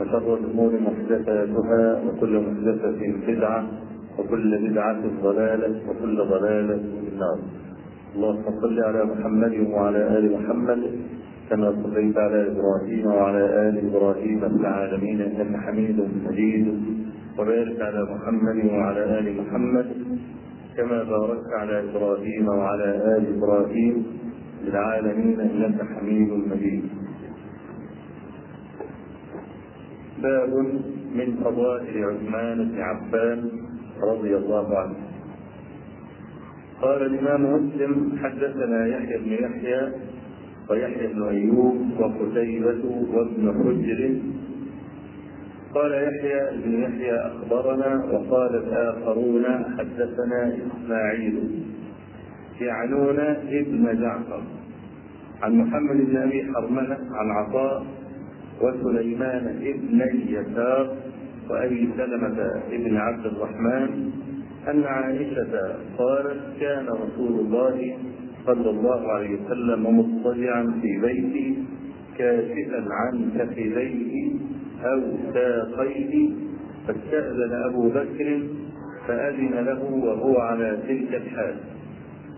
وشر الأمور محدثاتها وكل محدثة بدعة وكل بدعة ضلالة وكل ضلالة في النار. اللهم صل على محمد وعلى آل محمد كما صليت على إبراهيم وعلى آل إبراهيم في العالمين إنك حميد مجيد وبارك على محمد وعلى آل محمد كما باركت على إبراهيم وعلى آل إبراهيم في العالمين إنك حميد مجيد. باب من فضائل عثمان بن عفان رضي الله عنه. قال الإمام مسلم حدثنا يحيى بن يحيى ويحيى بن أيوب وقتيبة وابن حجر. قال يحيى بن يحيى أخبرنا وقال الآخرون حدثنا إسماعيل. يعنون ابن جعفر. عن محمد بن أبي حرملة عن عطاء وسليمان ابن يسار وأبي سلمة ابن عبد الرحمن أن عائشة قالت كان رسول الله صلى الله عليه وسلم مضطجعا في بيته كاشفا عن كفليه أو ساقيه. فاستأذن أبو بكر فأذن له وهو على تلك الحال.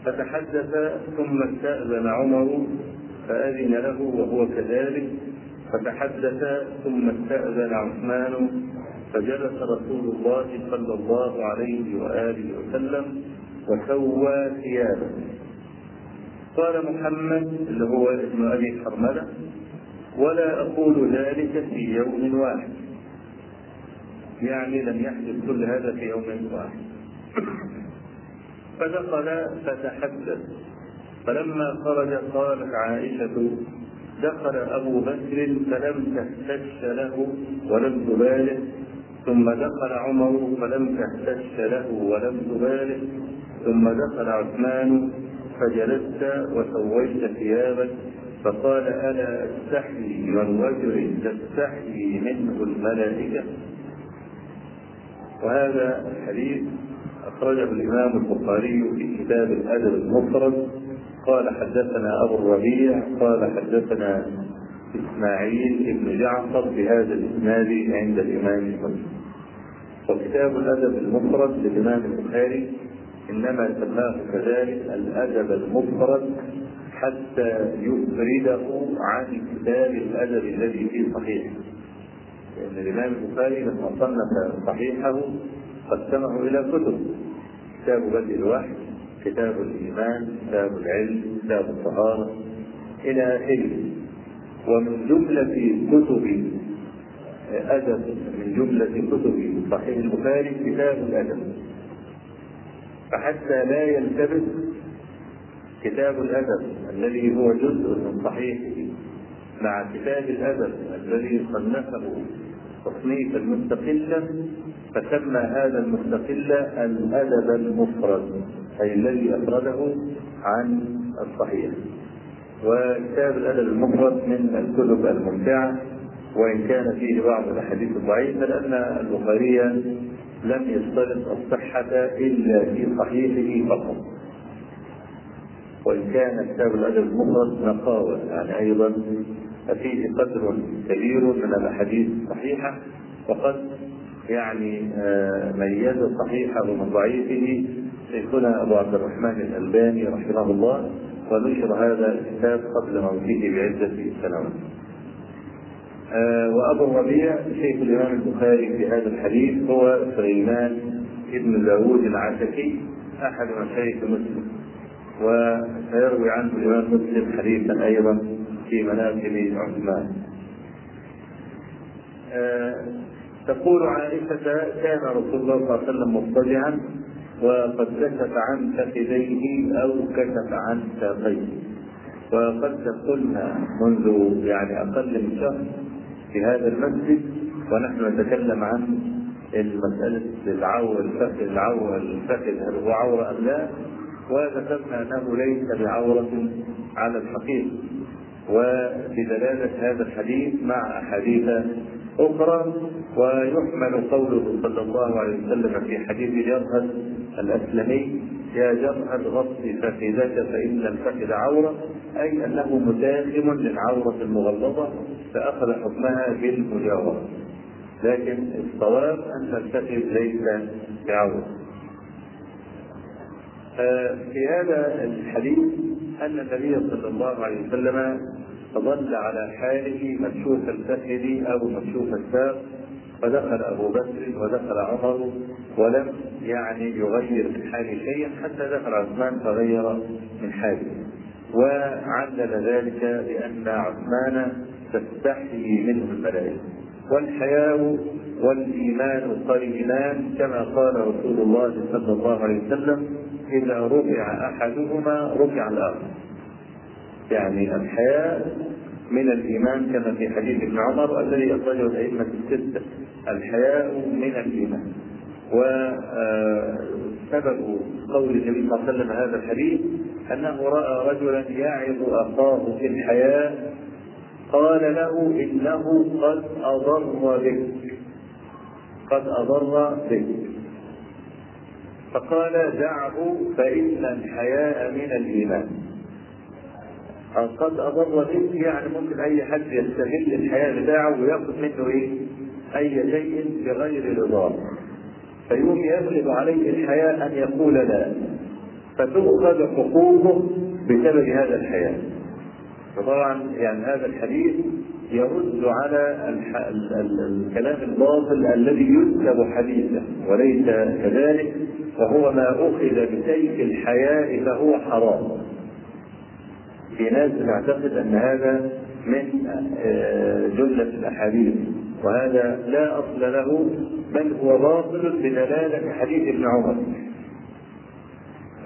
فتحدث ثم استأذن عمر فأذن له وهو كذلك. فتحدث ثم استأذن عثمان فجلس رسول الله صلى الله عليه وآله وسلم وسوى ثيابه. قال محمد اللي هو ابن أبي حرملة ولا أقول ذلك في يوم واحد. يعني لم يحدث كل هذا في يوم واحد. فدخل فتحدث. فلما خرج قالت عائشة دخل أبو بكر فلم تهتش له ولم تبالغ ثم دخل عمر فلم تهتش له ولم تبالغ ثم دخل عثمان فجلست وسويت ثيابك. فقال ألا أستحي من رجل تستحي منه الملائكة؟ وهذا الحديث أخرجه الإمام البخاري في كتاب الأدب المفرد. قال حدثنا أبو الربيع قال حدثنا إسماعيل بن جعفر بهذا الإسناد عند الإمام مسلم. وكتاب الأدب المفرد للإمام البخاري إنما سماه كذلك الأدب المفرد حتى يفرده عن كتاب الأدب الذي في صحيحه. لأن الإمام البخاري لما صنف صحيحه قسمه إلى كتب. كتاب بدء الوحي كتاب الإيمان كتاب العلم كتاب الطهارة إلى آخره. ومن جملة كتب أدب من جملة كتب صحيح البخاري كتاب الأدب. فحتى لا يلتبس كتاب الأدب الذي هو جزء من صحيحه مع كتاب الأدب الذي صنفه تصنيفا مستقلا فسمى هذا المستقل الأدب المفرد. أي الذي أفرده عن الصحيح. وكتاب الأدب المفرد من الكتب الممتعة وإن كان فيه بعض الأحاديث الضعيفة لأن البخاري لم يشترط الصحة إلا في صحيحه فقط. وإن كان كتاب الأدب المفرد نقاوة يعني أيضا فيه قدر كبير من الأحاديث الصحيحة وقد يعني ميز صحيحه من ضعيفه شيخنا أبو عبد الرحمن الألباني رحمه الله ونشر هذا الكتاب قبل موته بعدة سنوات. وأبو الربيع شيخ الإمام البخاري في هذا الحديث هو سليمان ابن داوود العتكي أحد مشايخ مسلم وسيروي عنه الإمام مسلم حديثا أيضا في مناقب عثمان. تقول عائشة كان رسول الله صلى الله عليه وسلم مضطجعا وقد كشف عن فخذيه أو كشف عن ساقيه. وقد قلنا منذ يعني أقل من شهر في هذا المسجد ونحن نتكلم عن المسألة العورة الفخذ العورة الفخذ هل هو عورة أم لا؟ وذكرنا أنه ليس بعورة على الحقيقة وبدلالة هذا الحديث مع أحاديث أخرى ويحمل قوله صلى الله عليه وسلم في حديث جرهد الأسلمي يا جرهد غطي فخذك فإن الفخذ عورة أي أنه مداخم للعورة المغلظة فأخذ حكمها بالمجاورة. لكن الصواب أن الفخذ ليس بعورة. في هذا الحديث أن النبي صلى الله عليه وسلم فظل على حاله مكشوف الفخذ أو مكشوف الساق فدخل أبو بكر ودخل عمر ولم يعني يغير من حاله شيئا حتى دخل عثمان فغير من حاله. وعلل ذلك بان عثمان تستحيي منه الملائكة. والحياء والإيمان قرينان كما قال رسول الله صلى الله عليه وسلم إذا رفع أحدهما رفع الآخر. يعني الحياء من الإيمان كما في حديث ابن عمر الذي اخرجه الأئمة الستة الحياء من الإيمان. وسبب قول النبي صلى الله عليه وسلم هذا الحديث أنه رأى رجلا يعظ أخاه في الحياء قال له إنه قد أضر بك قد أضر بك. فقال دعه فإن الحياء من الإيمان. قد أضر بك يعني ممكن أي حد يستغل الحياة بتاعه ويأخذ منه إيه؟ أي شيء بغير رضاه. فيقوم يغلب عليه الحياء أن يقول لا. فتؤخذ حقوقه بسبب هذا الحياء. فطبعا يعني هذا الحديث يرد على الح... ال... ال... الكلام الباطل الذي يسلب حديثه وليس كذلك وهو ما أخذ بسيف الحياء فهو حرام. في ناس تعتقد أن هذا من جملة الأحاديث. وهذا لا أصل له بل هو باطل بدلالة حديث ابن عمر.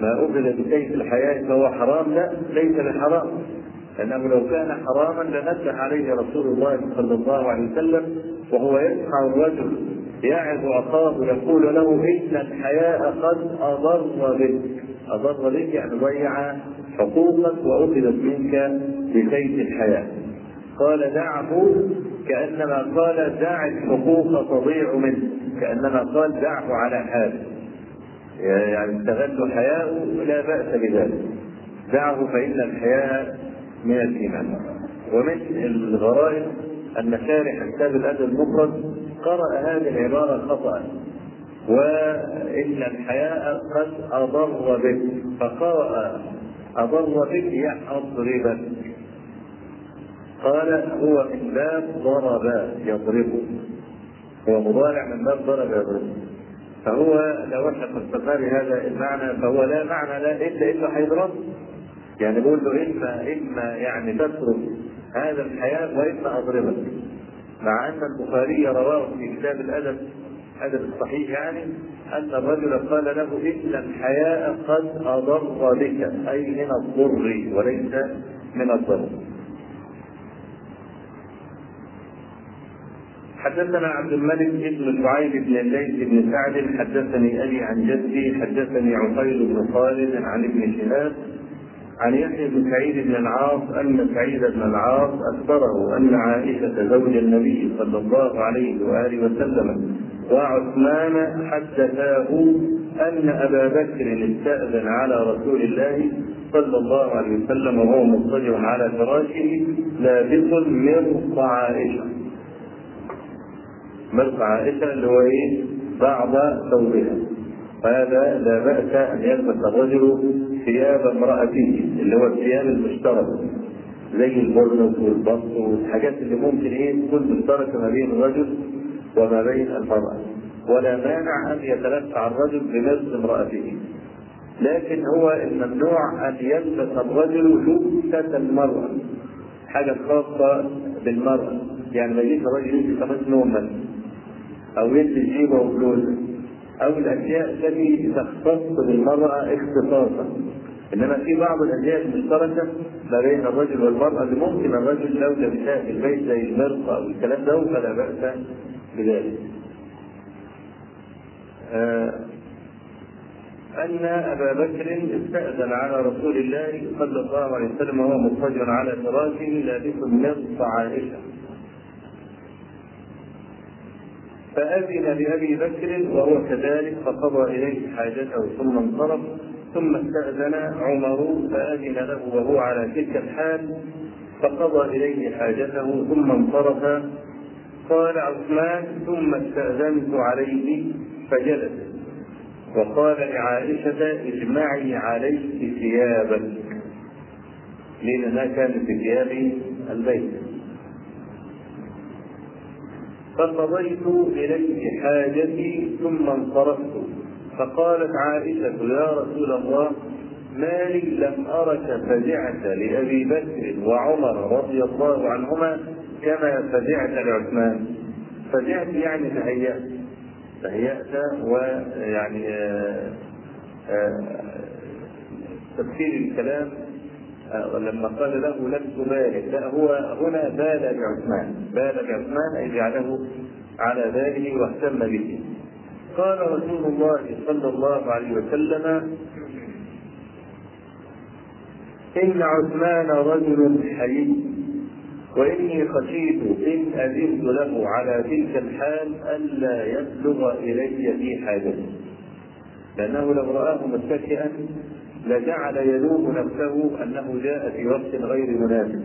ما أخذ بسيف الحياء فهو حرام؟ لا ليس بحرام لأنه لو كان حراما لنبه عليه رسول الله صلى الله عليه وسلم وهو يسمع الرجل يعظ أخاه يقول له إن الحياء قد أضر بك. أضر بك يعني ضيع حقوقك وأخذت منك بسيف الحياة. قال دعه كأنما قال دع الحقوق تضيع منه كأنما قال دعه على حاله. يعني استغل حياءه لا بأس بذلك. دعه فإن الحياء من الايمان ومن الغرائب أن شارح كتاب الأدب المفرد قرأ هذه العبارة خطأ. وإن الحياء قد أضر بك فقرأ أضر بك يضربك قال هو من باب ضرب يضربه هو مضارع من باب ضرب يضربه فهو لو إحنا فسرنا بهذا المعنى فهو لا معنى لا إلا إنه هيضرب يعني بقول له اما إما يعني تترك هذا الحياء وإما أضربك. مع أن البخاري رواه في كتاب الأدب الادب الصحيح يعني أن الرجل قال له إن الحياء قد أضر بك أي من الضر وليس من الضر. حدثنا عبد الملك بن شعيب بن الليث بن سعد حدثني أبي عن جدي حدثني عقيل بن خالد عن ابن شهاب عن يحيى بن سعيد بن العاص أن سعيد بن العاص أخبره أن عائشة زوج النبي صلى الله عليه وآله وسلم وعثمان حدثاه أن أبا بكر استأذن على رسول الله صلى الله عليه وسلم وهو مضطجع على فراشه لابس مرق عائشة. مرق عائشة اللي هو إيه؟ بعض ثوبها. وهذا لا بأس أن يلبس الرجل ثياب امرأته اللي هو الثياب المشتركة. زي البرنس والبط والحاجات اللي ممكن إيه؟ تكون مشتركة ما بين الرجل وما بين المرأة. ولا مانع أن يتلفع الرجل بمثل امرأته. لكن هو الممنوع أن يلبس الرجل لبسة المرأة. حاجة خاصة بالمرأة. يعني ما يجيش الرجل يلبس قميص نوم مثلا. أو يلبس جيبة وبلوزة. أو الأشياء التي تختص بالمرأة اختصاصا. إنما في بعض الأشياء المشتركة ما بين الرجل والمرأة. اللي ممكن الرجل لو لبسها في البيت زي المرق أو الكلام ده فلا بأس بذلك. آه أن أبا بكر استأذن على رسول الله صلى الله عليه وسلم وهو مضطجع على فراشه لابس نصف عائشة. فأذن لأبي بكر وهو كذلك فقضى إليه حاجته ثم انصرف ثم استأذن عمر فأذن له وهو على تلك الحال فقضى إليه حاجته ثم انصرف قال عثمان ثم استأذنت عليه فجلس. وقال لعائشة اجمعي عليك ثيابك لأنها كانت في ثياب البيت. فقضيت إليه حاجتي ثم انصرفت. فقالت عائشة يا رسول الله ما لي لم أرك فزعت لأبي بكر وعمر رضي الله عنهما كما فزعت لعثمان. فزعت يعني تهيأت. تهيأت ويعني آه، آه، تفسير الكلام آه، لما قال له لم تبالغ لا هو هنا بال بعثمان بال بعثمان أي جعله على باله واهتم به. قال رسول الله صلى الله عليه وسلم إن عثمان رجل حي. وإني خشيت إن أذنت له على تلك الحال ألا يبلغ إلي في حاجته لأنه لو رآه متكئا لجعل يلوم نفسه أنه جاء في وقت غير مناسب.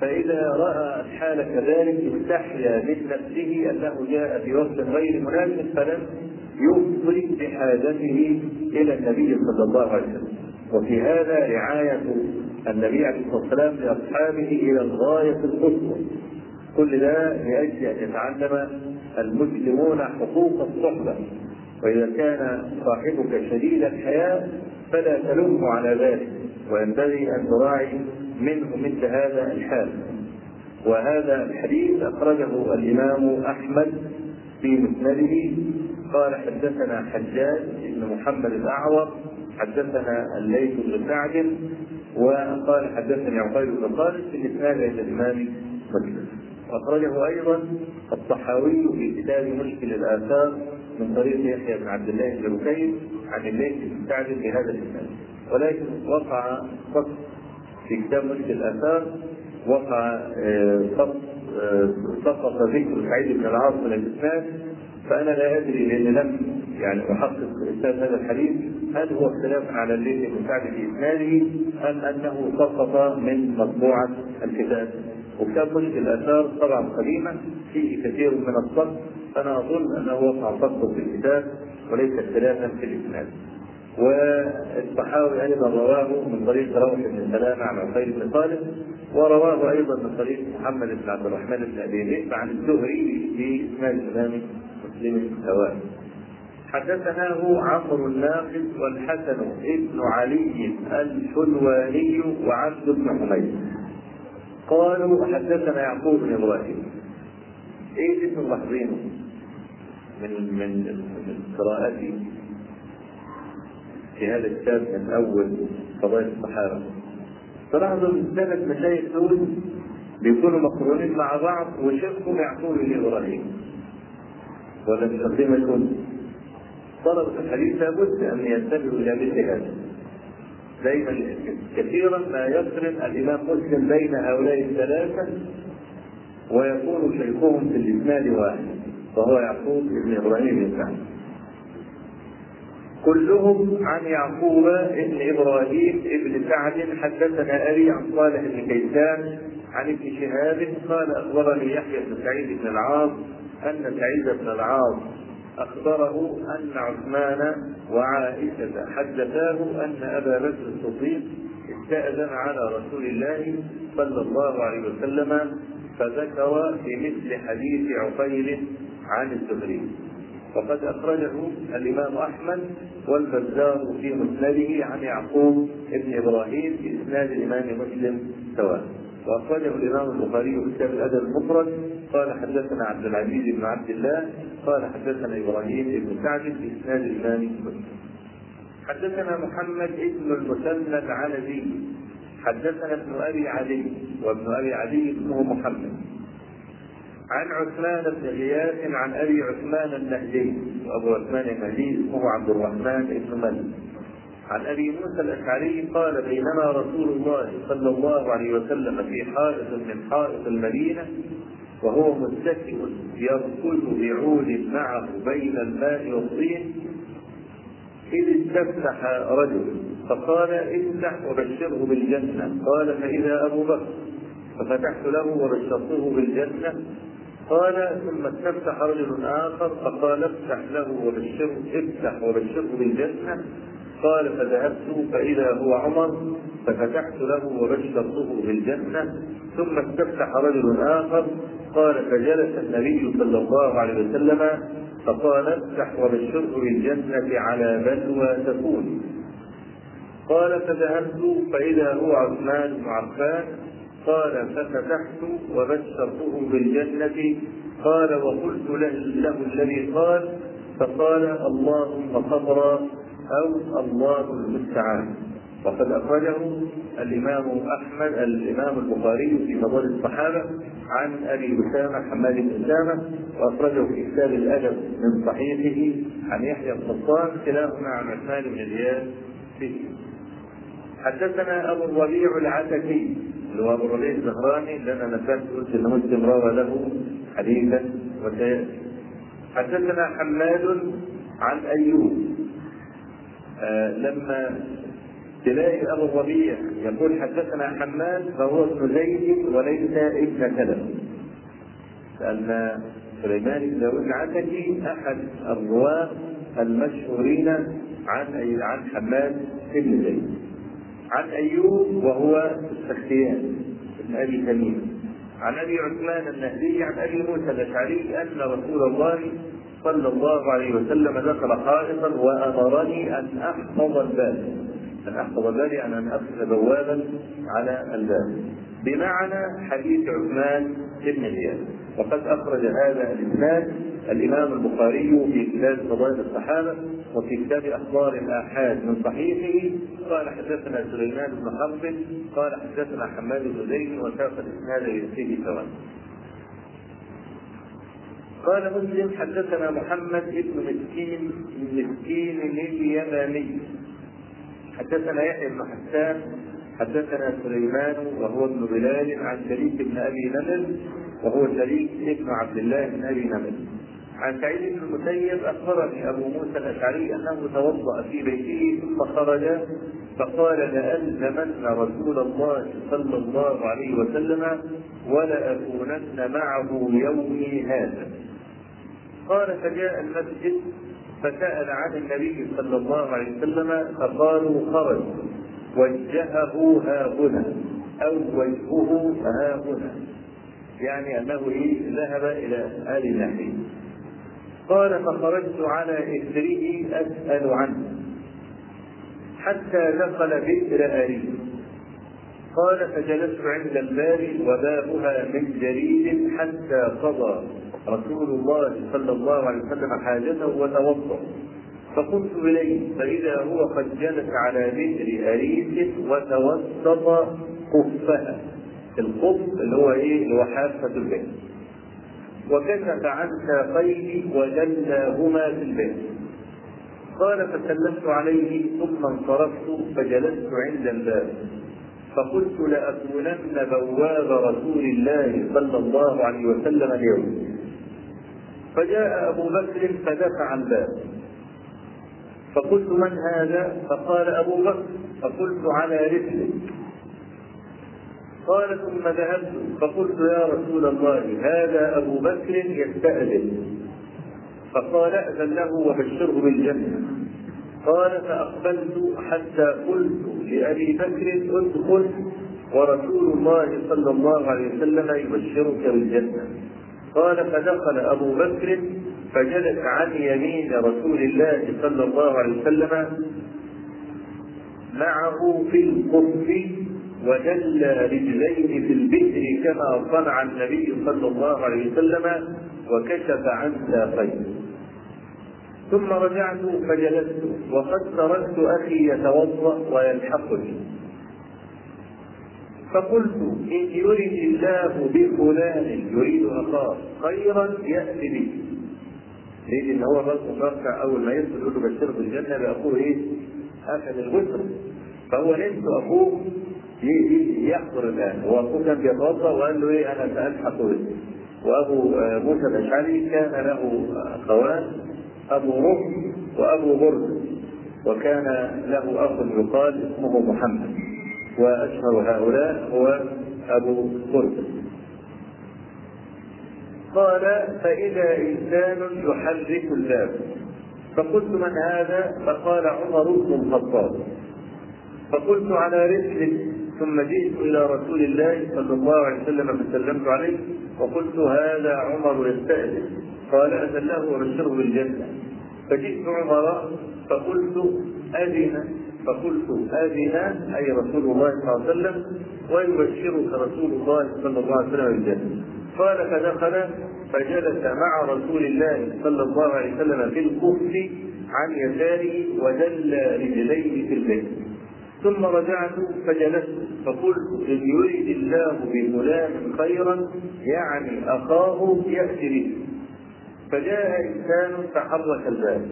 فإذا رأى الحال كذلك استحيا من نفسه أنه جاء في وقت غير مناسب فلم يفضي بحاجته إلى النبي صلى الله عليه وسلم. وفي هذا رعاية النبي عليه الصلاة والسلام لأصحابه إلى الغاية القصوى كل ده لأجل أن يتعلم المسلمون حقوق الصحبة. وإذا كان صاحبك شديد الحياة فلا تلومه على ذلك وينبغي أن تراعي منه مثل هذا الحال. وهذا الحديث أخرجه الإمام أحمد في مسنده. قال حدثنا حجاج بن محمد الأعور حدثنا الليث بن سعد وقال حدثني عقيل بن خالد في الإسناد عند الإمام مسلم. وأخرجه أيضا الطحاوي في كتاب مشكل الآثار من طريق يحيى بن عبد الله بن بكير عن الليث بن سعد بهذا الإسناد. ولكن وقع فقط في كتاب مشكل الآثار وقع سقط سقط ذكر سعيد بن العاص من الإسناد فأنا لا أدري لأن لم يعني أحقق إسناد هذا الحديث هل هو اختلاف على الليث بن سعد في إسناده أم أنه سقط من مطبوعة الكتاب. وكتاب مشكل الآثار طبعا قديما فيه كثير من السقط فأنا أظن أنه وقع سقط في الكتاب وليس اختلافا في الإسناد والطحاوي أيضا رواه من طريق روح بن سلامة عن عقيل بن خالد ورواه أيضا من طريق محمد بن عبد الرحمن بن أبي عن الزهري في اسناد الامام مسلم سواء حدثناه عمرو الناقد والحسن ابن علي الحلواني وعبد بن حميد. قالوا حدثنا يعقوب بن إبراهيم. إيه اسم ملاحظينه من من من قراءتي في هذا الكتاب من أول فضائل الصحابة. تلاحظوا الثلاث مشايخ دول بيكونوا مقرونين مع بعض وشيخهم يعقوب بن إبراهيم. ولا تقدمكم طلبة الحديث لابد أن ينتبهوا إلى مثل هذا. دائما كثيرا ما يقرن الإمام مسلم بين هؤلاء الثلاثة ويكون شيخهم في الإسناد واحد وهو يعقوب بن إبراهيم بن سعد كلهم عن يعقوب بن إبراهيم بن سعد. حدثنا أبي عن صالح بن كيسان عن ابن شهاب قال أخبرني يحيى بن سعيد بن العاص أن سعيد بن العاص أخبره أن عثمان وعائشة حدثاه أن أبا بكر الصديق استأذن على رسول الله صلى الله عليه وسلم فذكر بمثل حديث عقيل عن الزهري. وقد أخرجه الإمام أحمد والبزار في مسنده عن يعقوب بن إبراهيم في إسناد الإمام مسلم سواء. وأخرجه الإمام البخاري في كتاب الأدب المفرد. قال حدثنا عبد العزيز بن عبد الله قال حدثنا إبراهيم بن سعد الإمام مسلم. حدثنا محمد ابن المثنى العنزي حدثنا ابن أبي عدي وابن أبي عدي اسمه محمد. عن عثمان بن غياث عن أبي عثمان النهدي وأبو عثمان النهدي اسمه عبد الرحمن بن مالك عن أبي موسى الأشعري قال بينما رسول الله صلى الله عليه وسلم في حائط من حائط المدينة وهو متكئ يركض بعود معه بين الماء والطين إذ استفتح رجل فقال افتح وبشره بالجنة. قال فإذا أبو بكر ففتحت له وبشرته بالجنة. قال ثم استفتح رجل آخر فقال افتح له وبشره افتح وبشره بالجنة. قال فذهبت فإذا هو عمر ففتحت له وبشرته بالجنة ثم استفتح رجل آخر قال فجلس النبي صلى الله عليه وسلم فقال افتح وبشره بالجنة على بلوى تكون. قال فذهبت فإذا هو عثمان بن عفان قال ففتحت وبشرته بالجنة قال وقلت له, الذي قال فقال اللهم صبرا. أو الله المستعان. وقد أخرجه الإمام أحمد الإمام البخاري في فضائل الصحابة عن أبي أسامة حماد بن أسامة وأخرجه في كتاب الأدب من صحيحه عن يحيى القطان كلاهما عن عثمان بن زياد فيه. حدثنا أبو الربيع العتكي اللي هو أبو الربيع الزهراني اللي أنا نسيت إن مسلم روى له حديثا وسيأتي. حدثنا حماد عن أيوب لما تلاقي أبو الربيع يقول حدثنا حماد فهو ابن زيد وليس ابن كلب لأن سليمان بن داود العتكي أحد الرواة المشهورين عن عن حماد بن زيد. عن أيوب وهو السختيان بن أبي تميم. عن أبي عثمان النهدي عن أبي موسى الأشعري أن رسول الله صلى الله عليه وسلم دخل حائطا وأمرني أن أحفظ الباب. أن أحفظ بالي أن أن أقف بوابا على الباب. بمعنى حديث عثمان بن زياد. وقد أخرج هذا الإسناد الإمام البخاري في كتاب فضائل الصحابة وفي كتاب أخبار الآحاد من صحيحه. قال حدثنا سليمان بن حرب قال حدثنا حماد بن زيد وساق الإسناد يأتيه سواء قال مسلم حدثنا محمد بن مسكين مسكين اليماني حدثنا يحيى بن حسان حدثنا سليمان وهو ابن بلال عن شريك بن أبي نمر وهو شريك ابن عبد الله بن أبي نمر. عن سعيد بن المسيب أخبرني أبو موسى الأشعري أنه توضأ في بيته ثم خرج فقال لألزمن رسول الله صلى الله عليه وسلم ولأكونن معه يومي هذا. قال فجاء المسجد فسأل عن النبي صلى الله عليه وسلم فقالوا خرج. وجهه ها هنا أو وجهه ها هنا. يعني أنه إيه؟ ذهب إلى آل النحي قال فخرجت على إثره أسأل عنه حتى دخل بئر أريد قال فجلست عند الباب وبابها من جريد حتى قضى. رسول الله صلى الله عليه وسلم حاجته وتوضأ. فقمت إليه فإذا هو قد جلس على بئر اريس وتوسط قفها. القف اللي هو إيه؟ اللي هو حافة البئر وكشف عن ساقيه وجلاهما في البئر قال فسلمت عليه ثم انصرفت فجلست عند الباب. فقلت لأكونن بواب رسول الله صلى الله عليه وسلم اليوم. فجاء أبو بكر فدفع الباب فقلت من هذا؟ فقال أبو بكر فقلت على رسلك قال ثم ذهبت فقلت يا رسول الله هذا أبو بكر يستأذن. فقال ائذن له وبشره بالجنة. قال فأقبلت حتى قلت لأبي بكر ادخل ورسول الله صلى الله عليه وسلم يبشرك بالجنة. قال فدخل أبو بكر فجلس عن يمين رسول الله صلى الله عليه وسلم معه في القف وجلى رجليه في البئر كما صنع النبي صلى الله عليه وسلم وكشف عن ساقيه. ثم رجعت فجلست وقد تركت أخي يتوضأ ويلحقني. فقلت إن يرد الله بفلان يريد اخاه خيرا يأتي به. ليه ان هو الرجل متوقع أول ما يدخل يقول له بشره بالجنة بأخوه إيه؟ أخذ الغسل. فهو نفسه أخوه. يحضر الآن. هو أخوه كان بيتوضأ وقال له إيه؟ أنا سالحق به وأبو موسى الأشعري كان له أخوان أبو ركن وأبو برد. وكان له أخ يقال اسمه محمد. وأشهر هؤلاء هو أبو برد قال فإذا إنسان يحرك الباب فقلت من هذا؟ فقال عمر بن الخطاب. فقلت على رسل ثم جئت إلى رسول الله صلى الله عليه وسلم فسلمت عليه وقلت هذا عمر يستأذن. قال أذن له وبشره بالجنة. فجئت عمر فقلت أذن. فقلت أذن أي رسول الله صلى الله عليه وسلم ويبشرك رسول الله صلى الله عليه وسلم بالجنة. قال فدخل فجلس مع رسول الله صلى الله عليه وسلم في الكف عن يساره ودل رجليه في البيت. ثم رجعت فجلست فقلت إن يريد الله بفلان خيرا يعني أخاه يأتي به. فجاء إنسان فحرك الباب.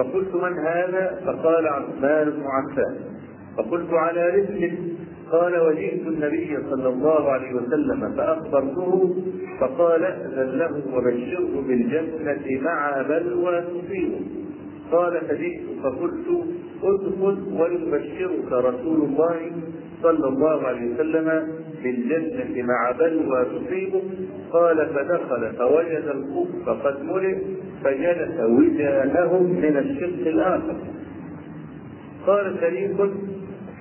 فقلت من هذا؟ فقال عثمان بن عفان. فقلت على رسله قال وجئت النبي صلى الله عليه وسلم فأخبرته فقال ائذن له وبشره بالجنة مع بلوى تصيبه قال فجئت فقلت ادخل ويبشرك رسول الله صلى الله عليه وسلم بالجنة مع بلوى تصيبه قال فدخل فوجد الكف قد ملئ. فجلس وجاههم من الشق الآخر. قال شريك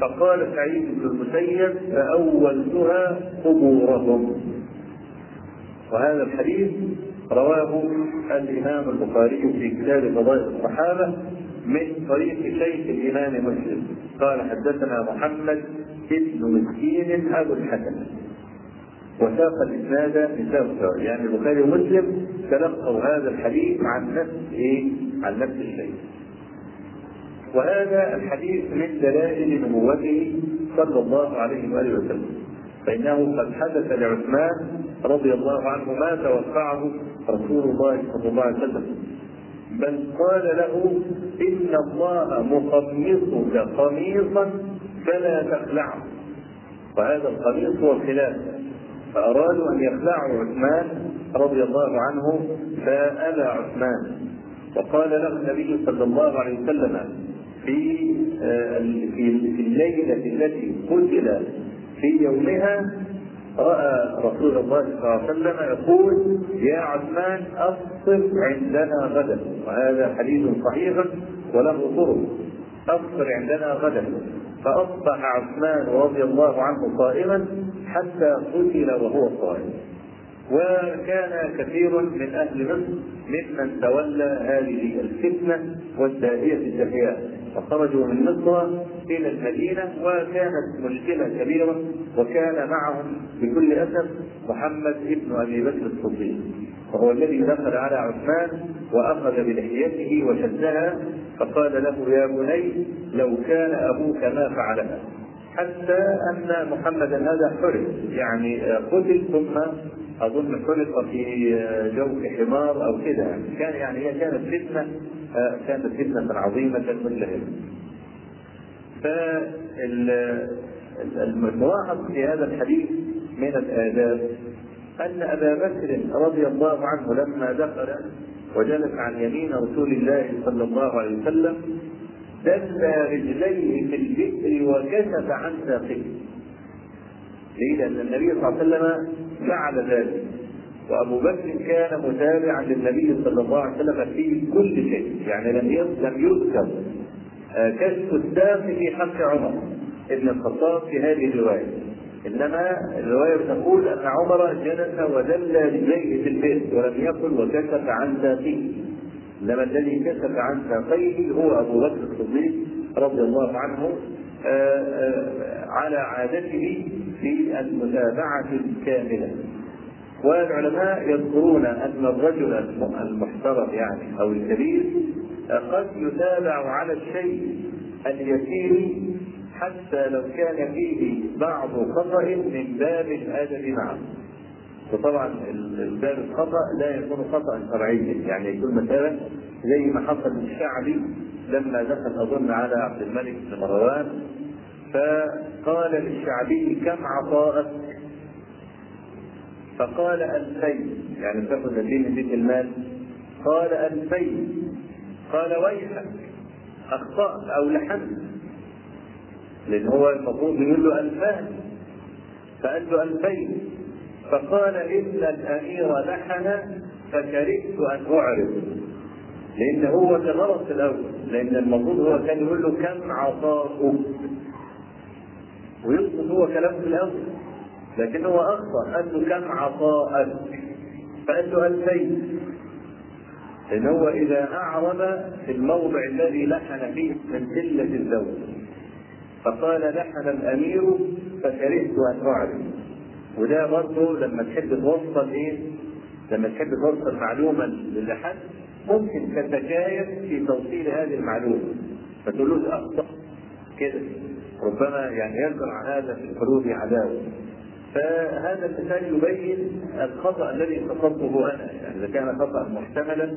فقال سعيد بن المسيب فأولتها قبورهم. وهذا الحديث رواه الإمام البخاري في كتاب فضائل الصحابة من طريق شيخ الإمام مسلم. قال حدثنا محمد ابن مسكين أبو الحسن. وساق الإسناد بسبب يعني البخاري ومسلم تلقوا هذا الحديث عن نفس إيه؟ عن نفس الشيء. وهذا الحديث من دلائل نبوته صلى الله عليه وآله وسلم. فإنه قد حدث لعثمان رضي الله عنه ما توقعه رسول الله صلى الله عليه وسلم بل قال له إن الله مقمصك قميصا فلا تخلعه وهذا القميص هو الخلاف فأرادوا أن يخلعوا عثمان رضي الله عنه فأبى عثمان. وقال له النبي صلى الله عليه وسلم في في الليلة التي قتل في يومها رأى رسول الله صلى الله عليه وسلم يقول يا عثمان أفطر عندنا غدا. وهذا حديث صحيح وله طرق. أفطر عندنا غدا. فأصبح عثمان رضي الله عنه صائما حتى قتل وهو صائم. وكان كثير من أهل مصر ممن تولى هذه الفتنة والداعيه الدهياء فخرجوا من مصر إلى المدينة وكانت مشكلة كبيرة وكان معهم بكل اسف محمد ابن أبي بكر الصديق. وهو الذي دخل على عثمان وأخذ بلحيته وشدها فقال له يا بني لو كان أبوك ما فعلها. حتى أن محمدا هذا حرم. يعني قتل ثم أظن خلق في جوف حمار أو كده. كان يعني هي كانت فتنة كانت فتنة عظيمة مثل هذه. فالملاحظ في هذا الحديث من الآداب أن أبا بكر رضي الله عنه لما دخل وجلس عن يمين رسول الله صلى الله عليه وسلم دل رجليه في البئر وكشف عن ساقيه. ليه؟ لأن النبي صلى الله عليه وسلم فعل ذلك وأبو بكر كان متابعا للنبي صلى الله عليه وسلم في كل شيء يعني لم لم يذكر كشف الساق في حق عمر ابن الخطاب في هذه الرواية إنما الرواية تقول أن عمر جلس ودل رجليه في البيت ولم يقل وكشف عن ساقيه إنما الذي كشف عن ساقيه هو أبو بكر الصديق رضي الله عنه آآ آآ على عادته في المتابعة الكاملة. والعلماء يذكرون أن الرجل المحترم يعني أو الكبير قد يتابع على الشيء اليسير حتى لو كان فيه بعض خطأ من باب الأدب معه. وطبعا الباب الخطأ لا يكون خطأ شرعيا. يعني يكون مثلا زي ما حصل للشعبي لما دخل أظن على عبد الملك بن مروان فقال للشعبي كم عطاءك؟ فقال ألفين. يعني تاخذ الدين من المال. قال ألفين. قال ويحك أخطأت أو لحنت. لأن هو المفروض يقول له ألفان فقال له ألفين. فقال إن الأمير لحن فكرهت أن أعرض. لأن هو تغلط في الأول لأن المفروض هو كان يقول له كم عطاؤك ويقصد هو كلام في الأول. لكن هو أخطأ قال له كم عطاءك فقال له ألفين. لأن هو إذا أعرب في الموضع الذي لحن فيه من قلة الزوج. فقال لحن الأمير فكرهت أن أعرف. وده برضه لما تحب توصل إيه؟ لما تحب توصل معلومة لحد ممكن تتجايز في توصيل هذه المعلومة. فتقول له أخطأ كده. ربما يعني يزرع هذا في القلوب عداوة. فهذا المثال يبين الخطأ الذي قصدته أنا. يعني إذا كان خطأ محتملا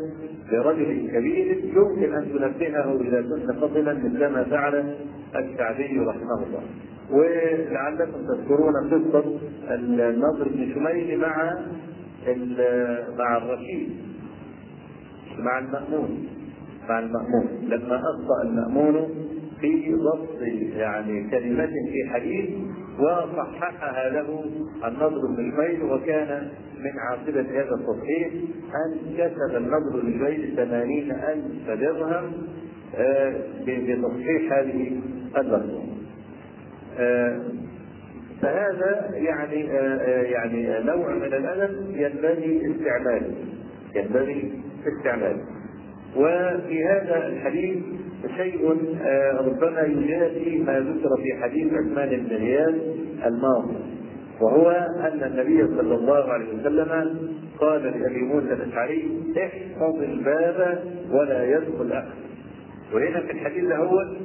لرجل كبير يمكن أن تنبهه إذا كنت خطبا مثلما فعل الشعبي رحمه الله. ولعلكم تذكرون قصة النضر بن شميل مع مع الرشيد مع المأمون مع المأمون. لما أخطأ المأمون في ضبط يعني كلمة في حديث وصححها له النضر بن جبير وكان من عاقبة هذا التصحيح أن كسب النضر بن جبير ثمانين ألف درهم بتصحيح هذه اللفظة. فهذا يعني يعني نوع من الأدب ينبغي استعماله ينبغي استعماله وفي هذا الحديث شيء ربما يجازي ما ذكر في حديث عثمان بن غياث الماضي وهو أن النبي صلى الله عليه وسلم قال لأبي موسى الأشعري احفظ الباب ولا يدخل احد وهنا في الحديث الأول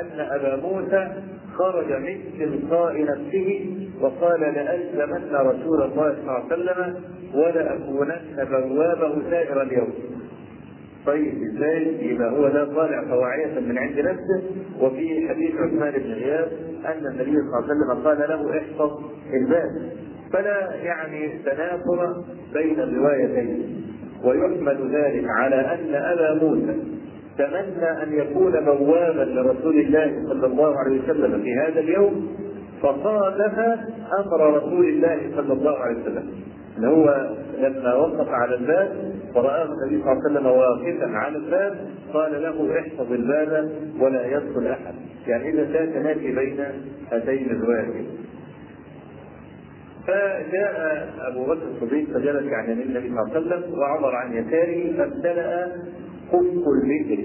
أن أبا موسى خرج من تلقاء نفسه وقال لألزمن رسول الله صلى الله عليه وسلم ولأكونن بوابه سائر اليوم. طيب إزاي؟ يبقى هو ده طالع طواعية من عند نفسه. وفي حديث عثمان بن غياث أن النبي صلى الله عليه وسلم قال له احفظ الباب. فلا يعني تنافر بين الروايتين. ويحمل ذلك على أن أبا موسى تمنى أن يكون بوابا لرسول الله صلى الله عليه وسلم في هذا اليوم فصادف أمر رسول الله صلى الله عليه وسلم. إن هو لما وقف على الباب فرآه النبي صلى الله عليه وسلم واقفا على الباب قال له احفظ الباب ولا يدخل أحد. يعني إذا كان تنافي بين هاتين الروايتين. فجاء أبو بكر الصديق فجلس عن يمين النبي صلى الله عليه وسلم وعمر عن يساره فامتلأ قف البئر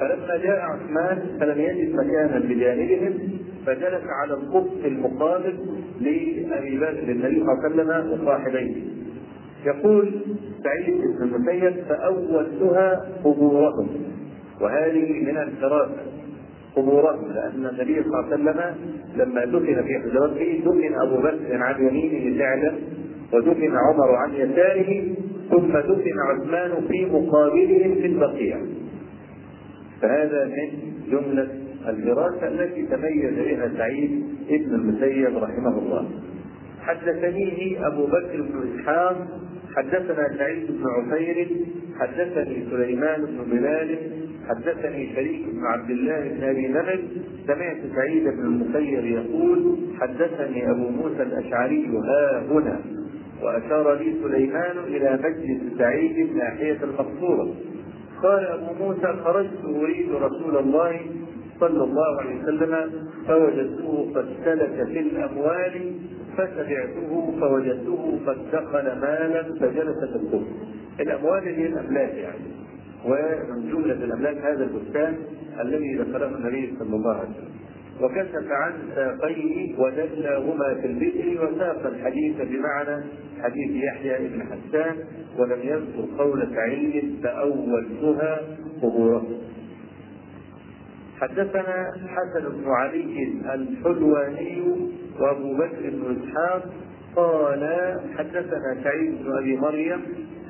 فلما جاء عثمان فلم يجد مكانا بجانبهم فجلس على القف المقابل لأبي بكر النبي صلى الله عليه وسلم وصاحبيه. يقول سعيد بن المسيب فأولتها قبورهم. وهذه من الفراسه قبورهم لأن النبي صلى الله عليه وسلم لما دفن في حجرته دفن أبو بكر عن يمينه فعلا ودفن عمر عن يساره ثم دفن عثمان في مقابلهم في البقيع. فهذا من جملة الفراسة التي تميز بها سعيد ابن المسيب رحمه الله. حدثنيه أبو بكر بن إسحاق حدثنا سعيد بن عفير حدثني سليمان بن بلال حدثني شريك بن عبد الله بن أبي نمر. سمعت سعيد بن المسيب يقول حدثني أبو موسى الأشعري ها هنا. وأشار لي سليمان إلى مجلس سعيد ناحية المقصورة. قال أبو موسى خرجت أريد رسول الله صلى الله عليه وسلم فوجدته قد سلك في الأموال فتبعته فوجدته قد دخل مالا فجلس في الكفر. الأموال هي الأملاك يعني. ومن جمله الأملاك هذا البستان الذي دخله النبي صلى الله عليه وسلم. وكشف عن ساقيه ودلاهما في البئر وساق الحديث بمعنى حديث يحيى بن حسان ولم يذكر قول سعيد فأولتها قبوره حدثنا حسن بن علي الحلواني وابو بكر بن إسحاق قال حدثنا سعيد بن أبي مريم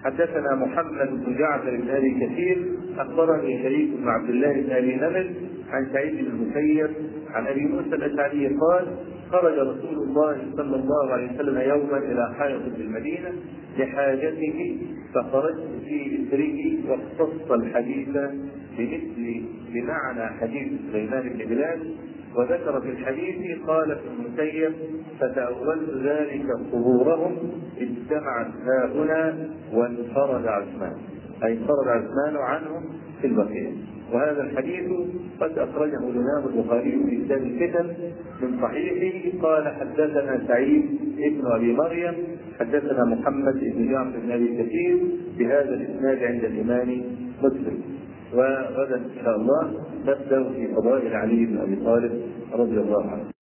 حدثنا محمد بن جعفر بن أبي كثير أخبرني شريك بن عبد الله بن أبي نمر عن سعيد بن المسيب عن أبي موسى الاشعري قال خرج رسول الله صلى الله عليه وسلم يوما إلى حائط في المدينة لحاجته فخرجت في إثره واختص الحديث بمثل بمعنى حديث سليمان بن بلال وذكر في الحديث قال ابن المسيب فتأولت ذلك قبورهم اجتمعت هؤلاء وانفرد عثمان. أي انفرد عثمان عنهم في البقيع وهذا الحديث قد أخرجه الإمام البخاري في كتاب الفتن من صحيحه. قال حدثنا سعيد ابن أبي مريم حدثنا محمد بن جعفر بن أبي كثير بهذا الإسناد عند الإمام مسلم. وغدا إن شاء الله نبدأ في فضائل علي بن أبي طالب رضي الله عنه.